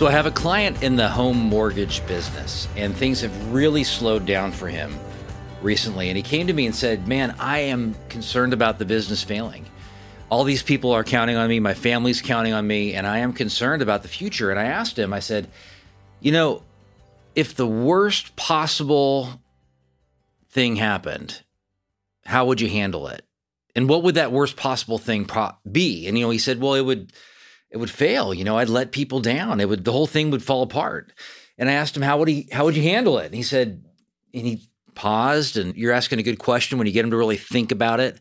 So I have a client in the home mortgage business, and things have really slowed down for him recently. And he came to me and said, Man, I am concerned about the business failing. All these people are counting on me, my family's counting on me, and I am concerned about the future. And I asked him, I said, You know, if the worst possible thing happened, how would you handle it? And what would that worst possible thing pro- be? And, you know, he said, Well, it would it would fail. You know, I'd let people down. It would the whole thing would fall apart. And I asked him how would he how would you handle it? And he said, and he paused. And you're asking a good question when you get him to really think about it.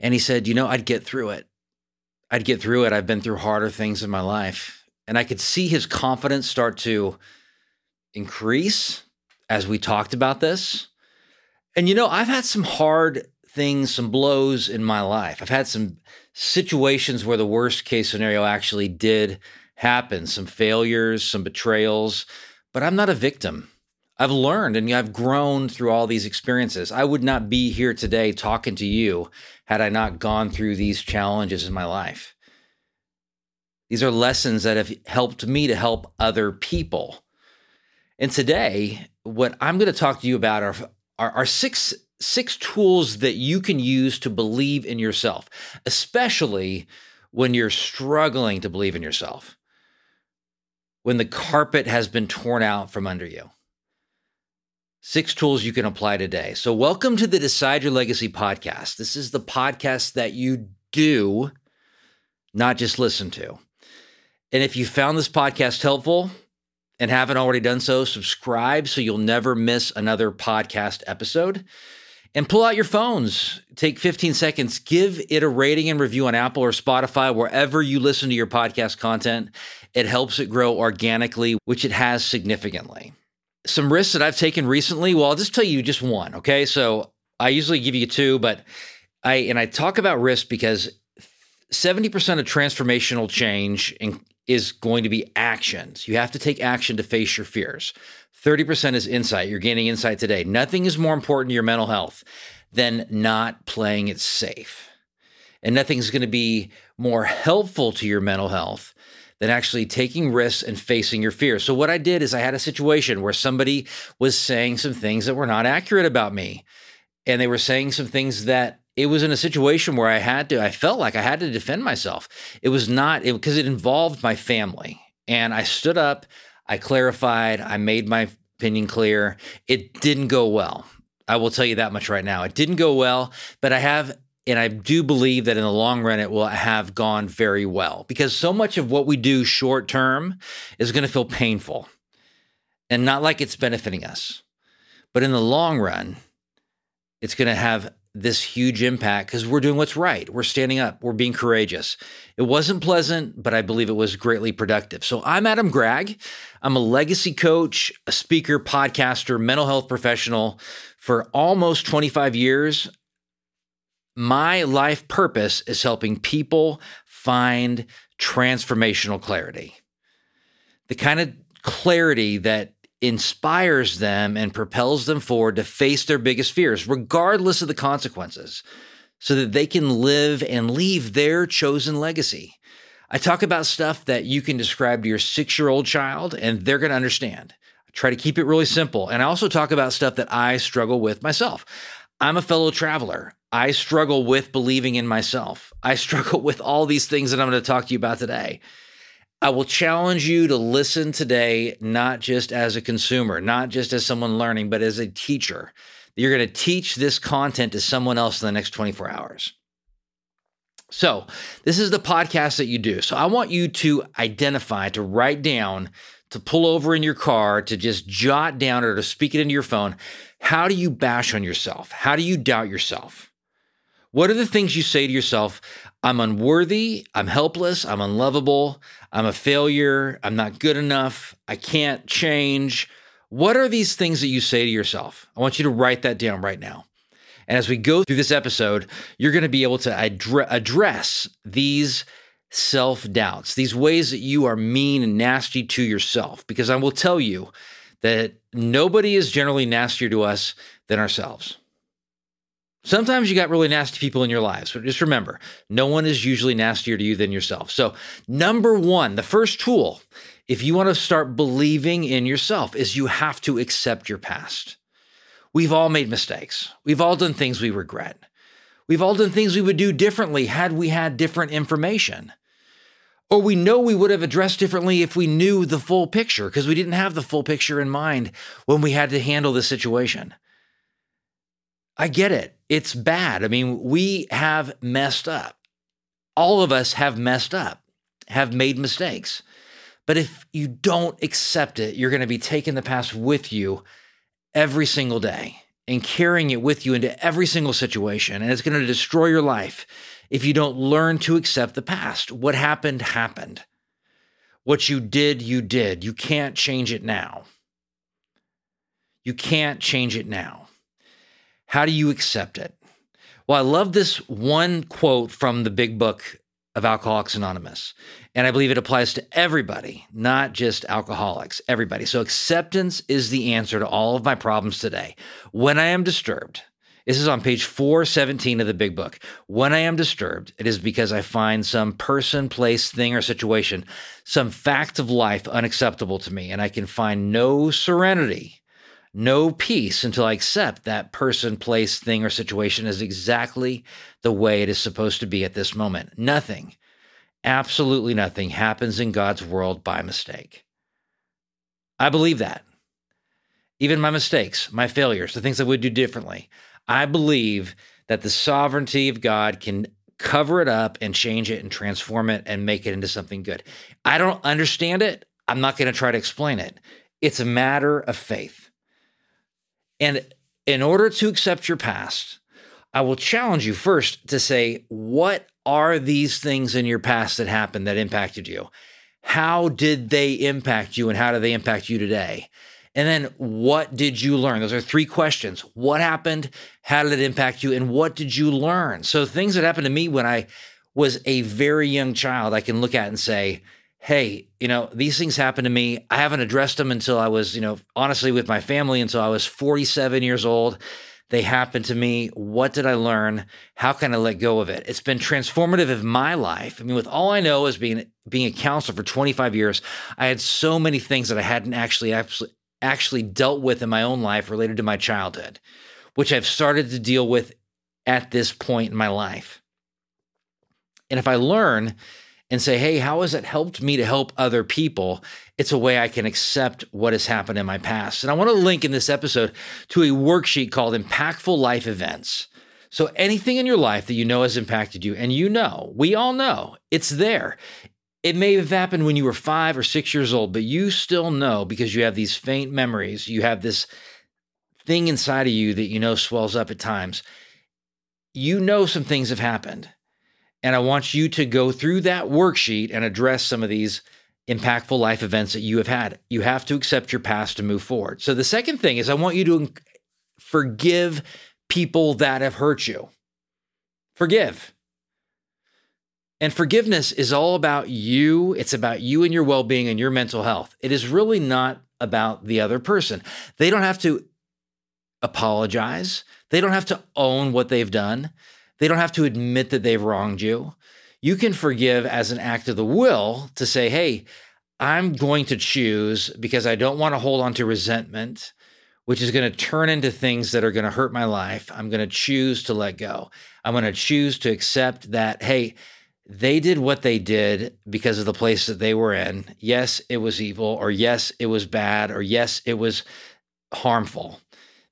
And he said, you know, I'd get through it. I'd get through it. I've been through harder things in my life. And I could see his confidence start to increase as we talked about this. And you know, I've had some hard things, some blows in my life. I've had some situations where the worst case scenario actually did happen, some failures, some betrayals, but I'm not a victim. I've learned and I've grown through all these experiences. I would not be here today talking to you had I not gone through these challenges in my life. These are lessons that have helped me to help other people. And today, what I'm going to talk to you about are, are, are six six tools that you can use to believe in yourself, especially when you're struggling to believe in yourself, when the carpet has been torn out from under you. Six tools you can apply today. So, welcome to the Decide Your Legacy podcast. This is the podcast that you do, not just listen to. And if you found this podcast helpful and haven't already done so, subscribe so you'll never miss another podcast episode. And pull out your phones. Take 15 seconds. Give it a rating and review on Apple or Spotify, wherever you listen to your podcast content. It helps it grow organically, which it has significantly. Some risks that I've taken recently, well, I'll just tell you just one, okay? So I usually give you two, but I and I talk about risk because 70% of transformational change is going to be actions. You have to take action to face your fears. 30% is insight. You're gaining insight today. Nothing is more important to your mental health than not playing it safe. And nothing's going to be more helpful to your mental health than actually taking risks and facing your fears. So, what I did is I had a situation where somebody was saying some things that were not accurate about me. And they were saying some things that it was in a situation where I had to, I felt like I had to defend myself. It was not, because it, it involved my family. And I stood up, I clarified, I made my opinion clear. It didn't go well. I will tell you that much right now. It didn't go well, but I have and I do believe that in the long run, it will have gone very well because so much of what we do short term is going to feel painful and not like it's benefiting us. But in the long run, it's going to have this huge impact because we're doing what's right. We're standing up. We're being courageous. It wasn't pleasant, but I believe it was greatly productive. So I'm Adam Gragg. I'm a legacy coach, a speaker, podcaster, mental health professional for almost 25 years. My life purpose is helping people find transformational clarity. The kind of clarity that inspires them and propels them forward to face their biggest fears, regardless of the consequences, so that they can live and leave their chosen legacy. I talk about stuff that you can describe to your six year old child and they're going to understand. I try to keep it really simple. And I also talk about stuff that I struggle with myself. I'm a fellow traveler. I struggle with believing in myself. I struggle with all these things that I'm going to talk to you about today. I will challenge you to listen today, not just as a consumer, not just as someone learning, but as a teacher. You're going to teach this content to someone else in the next 24 hours. So, this is the podcast that you do. So, I want you to identify, to write down, to pull over in your car, to just jot down or to speak it into your phone. How do you bash on yourself? How do you doubt yourself? What are the things you say to yourself? I'm unworthy. I'm helpless. I'm unlovable. I'm a failure. I'm not good enough. I can't change. What are these things that you say to yourself? I want you to write that down right now. And as we go through this episode, you're going to be able to address these self doubts, these ways that you are mean and nasty to yourself. Because I will tell you that nobody is generally nastier to us than ourselves. Sometimes you got really nasty people in your lives, but just remember, no one is usually nastier to you than yourself. So, number one, the first tool, if you want to start believing in yourself, is you have to accept your past. We've all made mistakes. We've all done things we regret. We've all done things we would do differently had we had different information. Or we know we would have addressed differently if we knew the full picture because we didn't have the full picture in mind when we had to handle the situation. I get it. It's bad. I mean, we have messed up. All of us have messed up, have made mistakes. But if you don't accept it, you're going to be taking the past with you every single day and carrying it with you into every single situation. And it's going to destroy your life if you don't learn to accept the past. What happened, happened. What you did, you did. You can't change it now. You can't change it now. How do you accept it? Well, I love this one quote from the big book of Alcoholics Anonymous. And I believe it applies to everybody, not just alcoholics, everybody. So, acceptance is the answer to all of my problems today. When I am disturbed, this is on page 417 of the big book. When I am disturbed, it is because I find some person, place, thing, or situation, some fact of life unacceptable to me, and I can find no serenity no peace until I accept that person, place, thing, or situation is exactly the way it is supposed to be at this moment. Nothing, absolutely nothing happens in God's world by mistake. I believe that. Even my mistakes, my failures, the things I would do differently, I believe that the sovereignty of God can cover it up and change it and transform it and make it into something good. I don't understand it. I'm not going to try to explain it. It's a matter of faith. And in order to accept your past, I will challenge you first to say, what are these things in your past that happened that impacted you? How did they impact you and how do they impact you today? And then what did you learn? Those are three questions. What happened? How did it impact you? And what did you learn? So, things that happened to me when I was a very young child, I can look at and say, hey, you know, these things happened to me. I haven't addressed them until I was, you know, honestly with my family until I was 47 years old. They happened to me. What did I learn? How can I let go of it? It's been transformative in my life. I mean, with all I know as being being a counselor for 25 years, I had so many things that I hadn't actually actually actually dealt with in my own life related to my childhood, which I've started to deal with at this point in my life. And if I learn and say, hey, how has it helped me to help other people? It's a way I can accept what has happened in my past. And I want to link in this episode to a worksheet called Impactful Life Events. So anything in your life that you know has impacted you, and you know, we all know it's there. It may have happened when you were five or six years old, but you still know because you have these faint memories. You have this thing inside of you that you know swells up at times. You know some things have happened. And I want you to go through that worksheet and address some of these impactful life events that you have had. You have to accept your past to move forward. So the second thing is I want you to forgive people that have hurt you. Forgive. And forgiveness is all about you. It's about you and your well being and your mental health. It is really not about the other person. They don't have to apologize, they don't have to own what they've done. They don't have to admit that they've wronged you. You can forgive as an act of the will to say, hey, I'm going to choose because I don't want to hold on to resentment, which is going to turn into things that are going to hurt my life. I'm going to choose to let go. I'm going to choose to accept that, hey, they did what they did because of the place that they were in. Yes, it was evil, or yes, it was bad, or yes, it was harmful.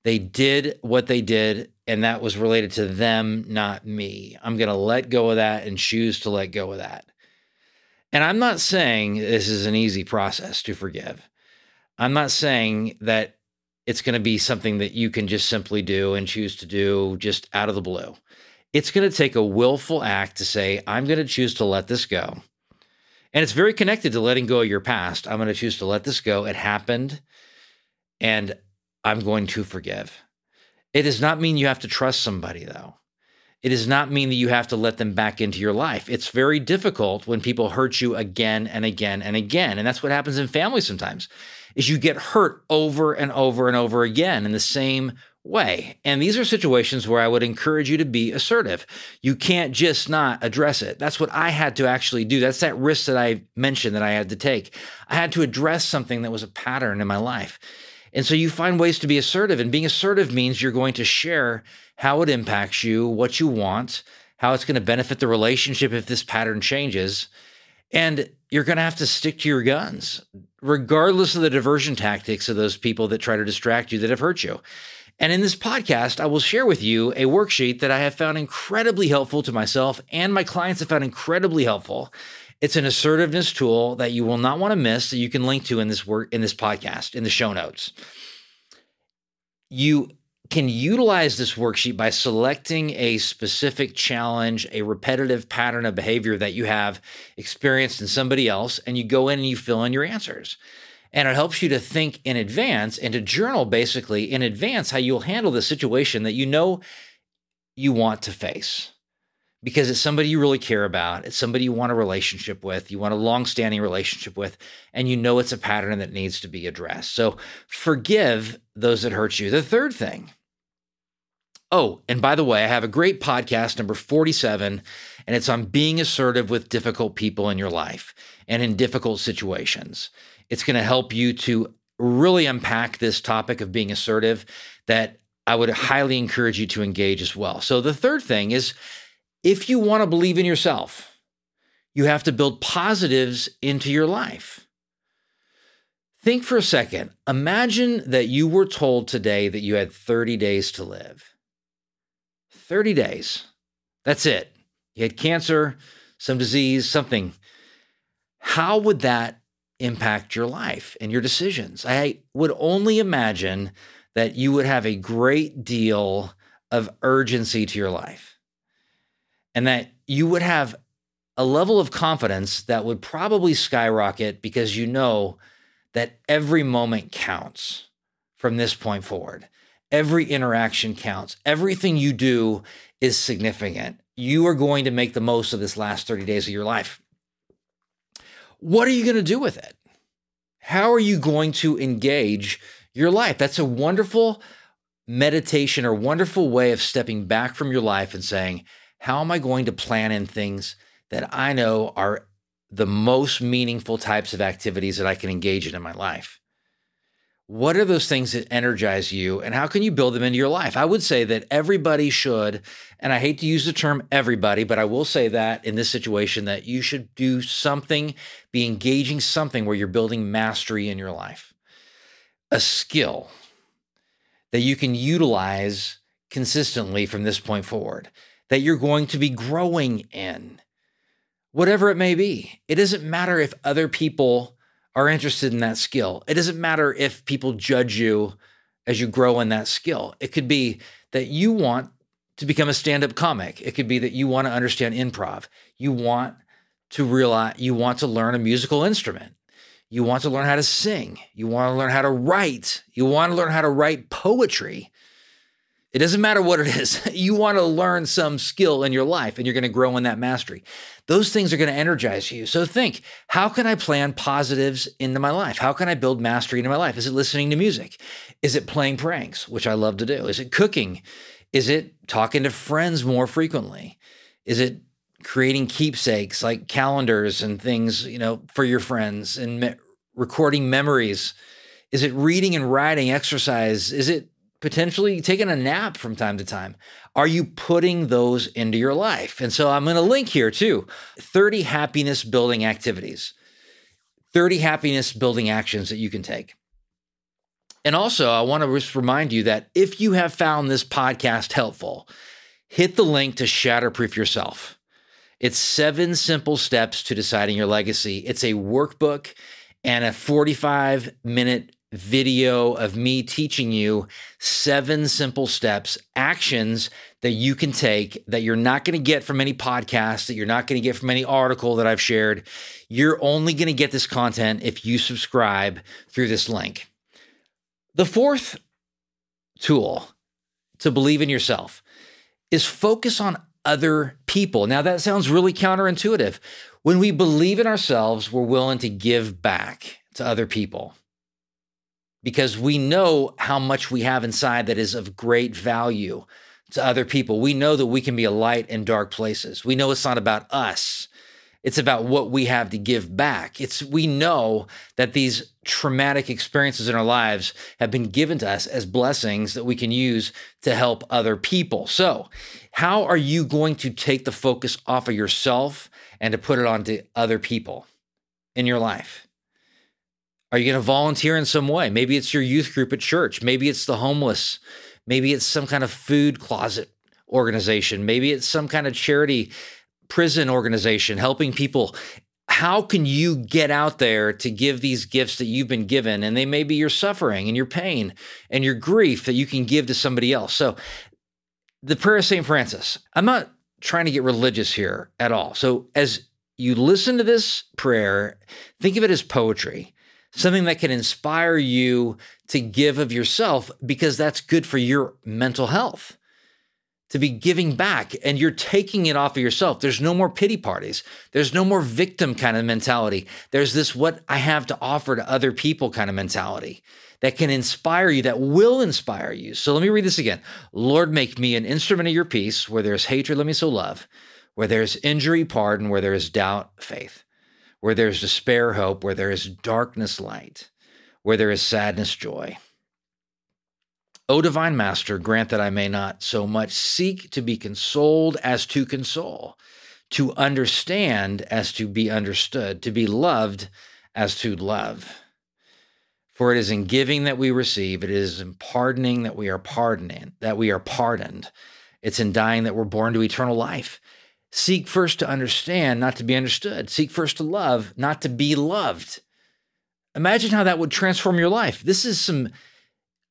They did what they did and that was related to them, not me. I'm going to let go of that and choose to let go of that. And I'm not saying this is an easy process to forgive. I'm not saying that it's going to be something that you can just simply do and choose to do just out of the blue. It's going to take a willful act to say, I'm going to choose to let this go. And it's very connected to letting go of your past. I'm going to choose to let this go. It happened, and I'm going to forgive. It does not mean you have to trust somebody, though. It does not mean that you have to let them back into your life. It's very difficult when people hurt you again and again and again. And that's what happens in families sometimes. Is you get hurt over and over and over again in the same way. And these are situations where I would encourage you to be assertive. You can't just not address it. That's what I had to actually do. That's that risk that I mentioned that I had to take. I had to address something that was a pattern in my life. And so you find ways to be assertive. And being assertive means you're going to share how it impacts you, what you want, how it's going to benefit the relationship if this pattern changes. And you're going to have to stick to your guns, regardless of the diversion tactics of those people that try to distract you that have hurt you. And in this podcast, I will share with you a worksheet that I have found incredibly helpful to myself and my clients have found incredibly helpful. It's an assertiveness tool that you will not want to miss that you can link to in this work in this podcast in the show notes. You can utilize this worksheet by selecting a specific challenge, a repetitive pattern of behavior that you have experienced in somebody else, and you go in and you fill in your answers. And it helps you to think in advance and to journal basically in advance how you'll handle the situation that you know you want to face. Because it's somebody you really care about, it's somebody you want a relationship with, you want a long standing relationship with, and you know it's a pattern that needs to be addressed. So forgive those that hurt you. The third thing Oh, and by the way, I have a great podcast, number 47, and it's on being assertive with difficult people in your life and in difficult situations. It's going to help you to really unpack this topic of being assertive that I would highly encourage you to engage as well. So, the third thing is if you want to believe in yourself, you have to build positives into your life. Think for a second. Imagine that you were told today that you had 30 days to live. 30 days. That's it. You had cancer, some disease, something. How would that impact your life and your decisions? I would only imagine that you would have a great deal of urgency to your life and that you would have a level of confidence that would probably skyrocket because you know that every moment counts from this point forward. Every interaction counts. Everything you do is significant. You are going to make the most of this last 30 days of your life. What are you going to do with it? How are you going to engage your life? That's a wonderful meditation or wonderful way of stepping back from your life and saying, How am I going to plan in things that I know are the most meaningful types of activities that I can engage in in my life? What are those things that energize you and how can you build them into your life? I would say that everybody should, and I hate to use the term everybody, but I will say that in this situation that you should do something, be engaging something where you're building mastery in your life. A skill that you can utilize consistently from this point forward, that you're going to be growing in. Whatever it may be. It doesn't matter if other people are interested in that skill. It doesn't matter if people judge you as you grow in that skill. It could be that you want to become a stand-up comic. It could be that you want to understand improv. You want to realize you want to learn a musical instrument. You want to learn how to sing. You want to learn how to write. You want to learn how to write poetry. It doesn't matter what it is. You want to learn some skill in your life and you're going to grow in that mastery. Those things are going to energize you. So think, how can I plan positives into my life? How can I build mastery into my life? Is it listening to music? Is it playing pranks, which I love to do? Is it cooking? Is it talking to friends more frequently? Is it creating keepsakes like calendars and things, you know, for your friends and me- recording memories? Is it reading and writing exercise? Is it potentially taking a nap from time to time? Are you putting those into your life? And so I'm going to link here too 30 happiness building activities, 30 happiness building actions that you can take. And also, I want to just remind you that if you have found this podcast helpful, hit the link to Shatterproof Yourself. It's seven simple steps to deciding your legacy. It's a workbook and a 45 minute video of me teaching you seven simple steps, actions that you can take that you're not going to get from any podcast, that you're not going to get from any article that I've shared. You're only going to get this content if you subscribe through this link. The fourth tool to believe in yourself is focus on other people. Now, that sounds really counterintuitive. When we believe in ourselves, we're willing to give back to other people because we know how much we have inside that is of great value to other people. We know that we can be a light in dark places. We know it's not about us. It's about what we have to give back. It's we know that these traumatic experiences in our lives have been given to us as blessings that we can use to help other people. So, how are you going to take the focus off of yourself and to put it onto other people in your life? Are you going to volunteer in some way? Maybe it's your youth group at church. Maybe it's the homeless. Maybe it's some kind of food closet organization. Maybe it's some kind of charity prison organization, helping people. How can you get out there to give these gifts that you've been given? And they may be your suffering and your pain and your grief that you can give to somebody else. So, the prayer of St. Francis, I'm not trying to get religious here at all. So, as you listen to this prayer, think of it as poetry, something that can inspire you to give of yourself because that's good for your mental health to be giving back and you're taking it off of yourself. There's no more pity parties. There's no more victim kind of mentality. There's this what I have to offer to other people kind of mentality that can inspire you, that will inspire you. So let me read this again. Lord, make me an instrument of your peace. Where there's hatred, let me sow love. Where there's injury, pardon. Where there is doubt, faith. Where there's despair, hope. Where there is darkness, light. Where there is sadness, joy O divine master, grant that I may not so much seek to be consoled as to console, to understand as to be understood, to be loved as to love. For it is in giving that we receive, it is in pardoning that we are pardoning, that we are pardoned. It's in dying that we're born to eternal life. Seek first to understand, not to be understood. Seek first to love, not to be loved. Imagine how that would transform your life. This is some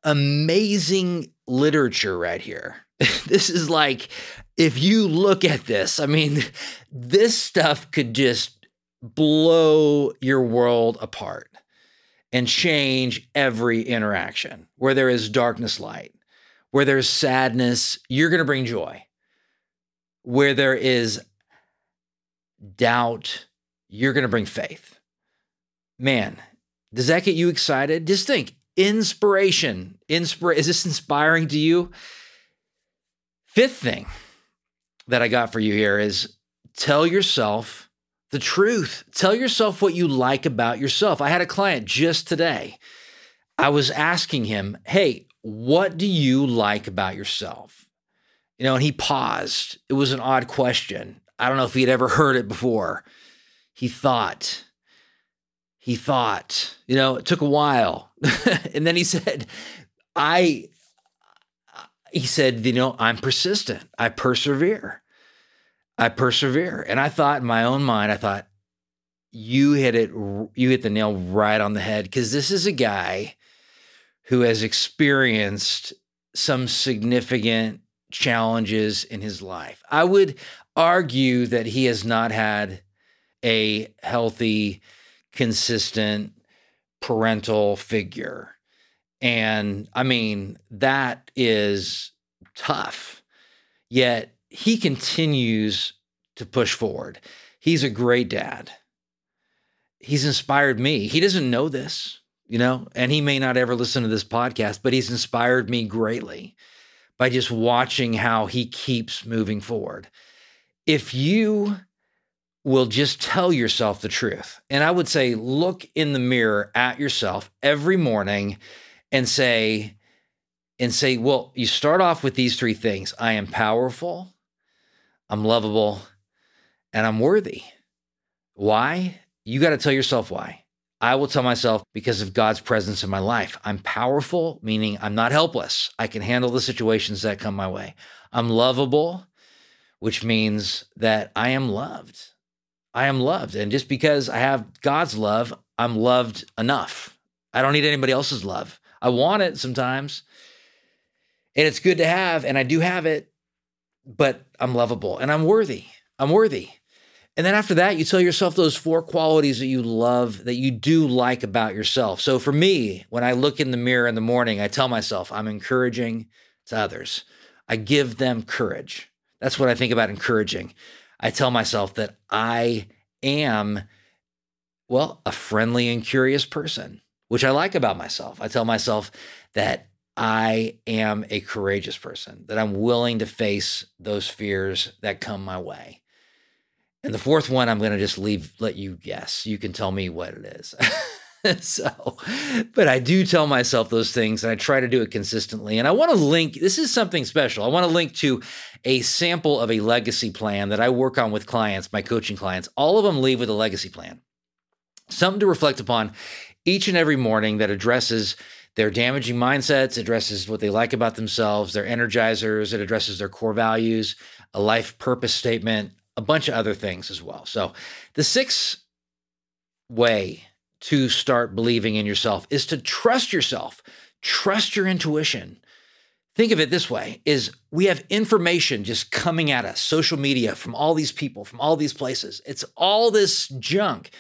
amazing literature right here. this is like, if you look at this, I mean, this stuff could just blow your world apart and change every interaction. Where there is darkness, light. Where there's sadness, you're going to bring joy. Where there is doubt, you're going to bring faith. Man, does that get you excited? Just think inspiration. Inspira- is this inspiring to you? Fifth thing that I got for you here is tell yourself the truth. Tell yourself what you like about yourself. I had a client just today. I was asking him, Hey, what do you like about yourself? You know, and he paused. It was an odd question. I don't know if he had ever heard it before. He thought, he thought, you know, it took a while. and then he said, I, he said, you know, I'm persistent. I persevere. I persevere. And I thought in my own mind, I thought, you hit it, you hit the nail right on the head because this is a guy who has experienced some significant challenges in his life. I would argue that he has not had a healthy consistent parental figure. And I mean, that is tough. Yet he continues to push forward. He's a great dad. He's inspired me. He doesn't know this, you know, and he may not ever listen to this podcast, but he's inspired me greatly by just watching how he keeps moving forward. If you will just tell yourself the truth. And I would say, look in the mirror at yourself every morning and say, and say, well, you start off with these three things I am powerful, I'm lovable, and I'm worthy. Why? You got to tell yourself why. I will tell myself because of God's presence in my life. I'm powerful, meaning I'm not helpless. I can handle the situations that come my way. I'm lovable, which means that I am loved. I am loved. And just because I have God's love, I'm loved enough. I don't need anybody else's love. I want it sometimes. And it's good to have, and I do have it, but I'm lovable and I'm worthy. I'm worthy. And then after that, you tell yourself those four qualities that you love, that you do like about yourself. So for me, when I look in the mirror in the morning, I tell myself I'm encouraging to others. I give them courage. That's what I think about encouraging. I tell myself that I am, well, a friendly and curious person, which I like about myself. I tell myself that I am a courageous person, that I'm willing to face those fears that come my way. And the fourth one, I'm going to just leave, let you guess. You can tell me what it is. so, but I do tell myself those things and I try to do it consistently. And I want to link, this is something special. I want to link to a sample of a legacy plan that I work on with clients, my coaching clients. All of them leave with a legacy plan, something to reflect upon each and every morning that addresses their damaging mindsets, addresses what they like about themselves, their energizers, it addresses their core values, a life purpose statement, a bunch of other things as well. So, the sixth way to start believing in yourself is to trust yourself, trust your intuition. Think of it this way is we have information just coming at us, social media from all these people, from all these places. It's all this junk.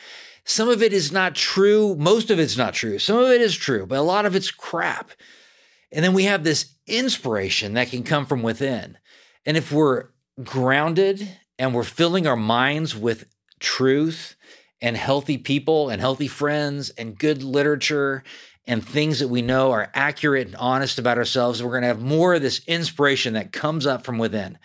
Some of it is not true, most of it's not true. Some of it is true, but a lot of it's crap. And then we have this inspiration that can come from within. And if we're grounded and we're filling our minds with truth and healthy people and healthy friends and good literature and things that we know are accurate and honest about ourselves, we're going to have more of this inspiration that comes up from within.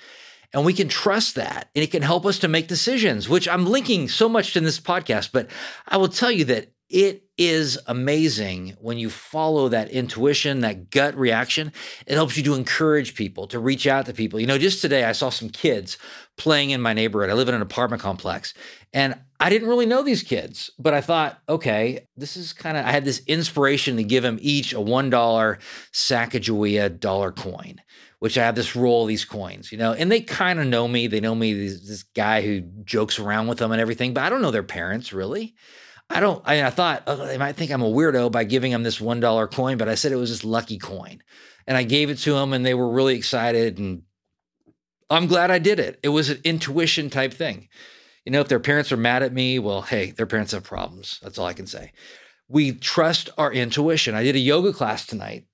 And we can trust that and it can help us to make decisions, which I'm linking so much in this podcast. But I will tell you that it is amazing when you follow that intuition, that gut reaction. It helps you to encourage people, to reach out to people. You know, just today I saw some kids playing in my neighborhood. I live in an apartment complex and I didn't really know these kids, but I thought, okay, this is kind of, I had this inspiration to give them each a $1 Sacagawea dollar coin which I have this roll of these coins, you know, and they kind of know me. They know me, this, this, guy who jokes around with them and everything, but I don't know their parents really. I don't. I, I thought oh, they might think I'm a weirdo by giving them this one dollar coin, but I said it was this lucky coin, and I gave it to them, and they were really excited, and I'm glad I did it. It was an intuition type thing. You know, if their parents are mad at me, well, hey, their parents have problems. That's all I can say. We trust our intuition. I did a yoga class tonight.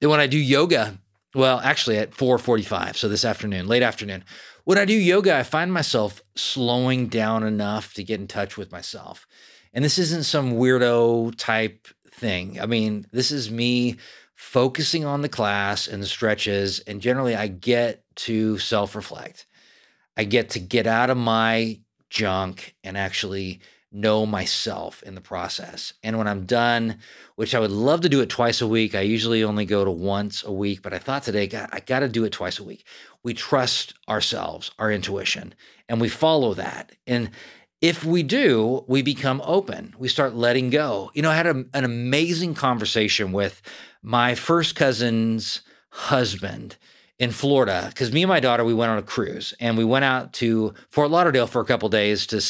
And when I do yoga, well, actually at 4:45, so this afternoon, late afternoon, when I do yoga, I find myself slowing down enough to get in touch with myself. And this isn't some weirdo type thing. I mean, this is me focusing on the class and the stretches. And generally, I get to self reflect. I get to get out of my junk and actually know myself in the process. And when I'm done, which I would love to do it twice a week, I usually only go to once a week, but I thought today, God, I got to do it twice a week. We trust ourselves, our intuition, and we follow that. And if we do, we become open. We start letting go. You know, I had a, an amazing conversation with my first cousin's husband in Florida because me and my daughter we went on a cruise and we went out to Fort Lauderdale for a couple days to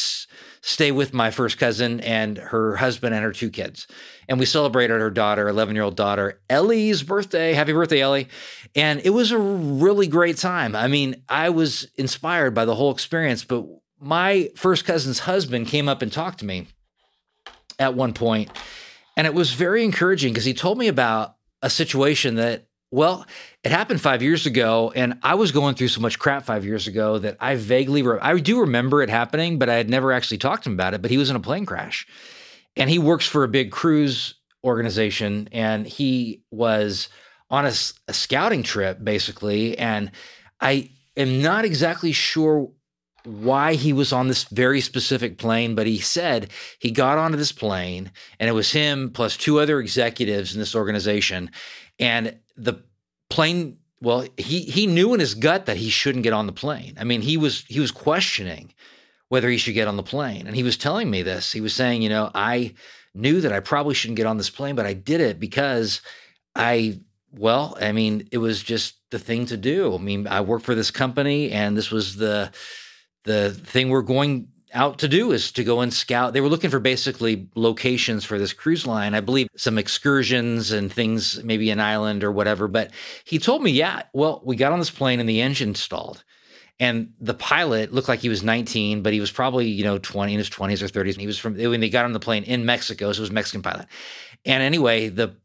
stay with my first cousin and her husband and her two kids. And we celebrated her daughter, 11 year old daughter, Ellie's birthday. Happy birthday, Ellie. And it was a really great time. I mean, I was inspired by the whole experience, but my first cousin's husband came up and talked to me at one point, and it was very encouraging because he told me about a situation that, well, it happened five years ago, and I was going through so much crap five years ago that I vaguely, re- I do remember it happening, but I had never actually talked to him about it. But he was in a plane crash, and he works for a big cruise organization, and he was on a, a scouting trip basically, and I am not exactly sure why he was on this very specific plane, but he said he got onto this plane and it was him plus two other executives in this organization. And the plane, well, he he knew in his gut that he shouldn't get on the plane. I mean, he was he was questioning whether he should get on the plane. And he was telling me this. He was saying, you know, I knew that I probably shouldn't get on this plane, but I did it because I well, I mean, it was just the thing to do. I mean, I work for this company and this was the the thing we're going out to do is to go and scout. They were looking for basically locations for this cruise line. I believe some excursions and things, maybe an island or whatever. But he told me, yeah, well, we got on this plane and the engine stalled. And the pilot looked like he was 19, but he was probably, you know, 20 in his 20s or 30s. And He was from when they got on the plane in Mexico, so it was a Mexican pilot. And anyway, the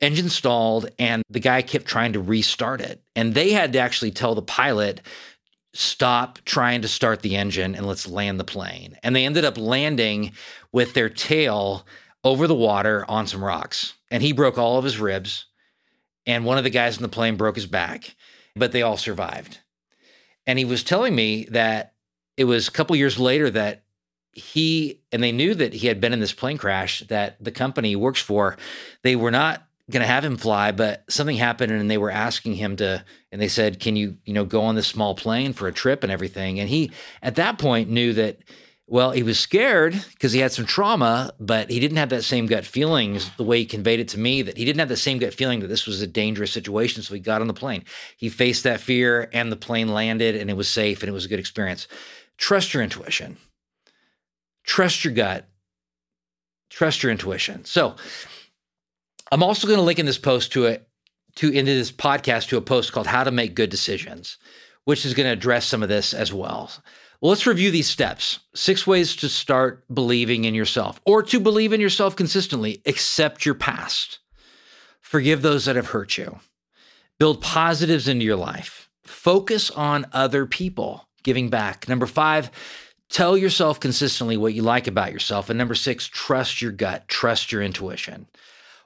engine stalled and the guy kept trying to restart it. And they had to actually tell the pilot, stop trying to start the engine and let's land the plane. And they ended up landing with their tail over the water on some rocks. And he broke all of his ribs. And one of the guys in the plane broke his back, but they all survived. And he was telling me that it was a couple years later that he and they knew that he had been in this plane crash that the company works for, they were not going to have him fly, but something happened and they were asking him to, and they said, Can you, you know, go on this small plane for a trip and everything? And he, at that point, knew that, well, he was scared because he had some trauma, but he didn't have that same gut feelings the way he conveyed it to me that he didn't have the same gut feeling that this was a dangerous situation. So he got on the plane. He faced that fear and the plane landed and it was safe and it was a good experience. Trust your intuition, trust your gut, trust your intuition. So, I'm also going to link in this post to it to into this podcast to a post called How to Make Good Decisions, which is going to address some of this as well. well. Let's review these steps. Six ways to start believing in yourself or to believe in yourself consistently. Accept your past. Forgive those that have hurt you. Build positives into your life. Focus on other people, giving back. Number five, tell yourself consistently what you like about yourself. And number six, trust your gut, trust your intuition.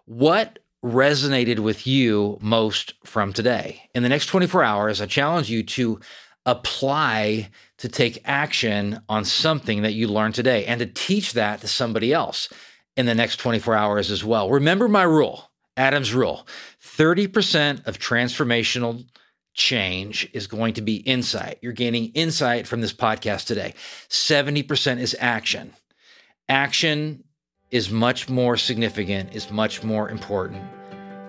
What resonated with you most from today? In the next 24 hours, I challenge you to apply to take action on something that you learned today and to teach that to somebody else in the next 24 hours as well. Remember my rule, Adam's rule 30% of transformational change is going to be insight. You're gaining insight from this podcast today. 70% is action. Action is much more significant, is much more important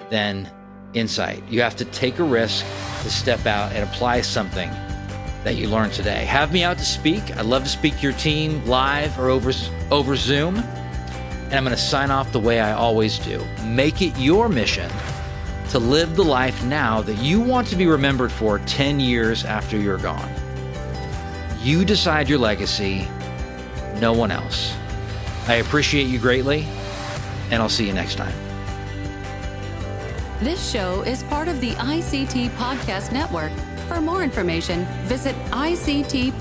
than insight. You have to take a risk to step out and apply something that you learned today. Have me out to speak. I'd love to speak to your team live or over, over Zoom. And I'm going to sign off the way I always do. Make it your mission to live the life now that you want to be remembered for 10 years after you're gone. You decide your legacy, no one else. I appreciate you greatly, and I'll see you next time. This show is part of the ICT Podcast Network. For more information, visit ictpod.net.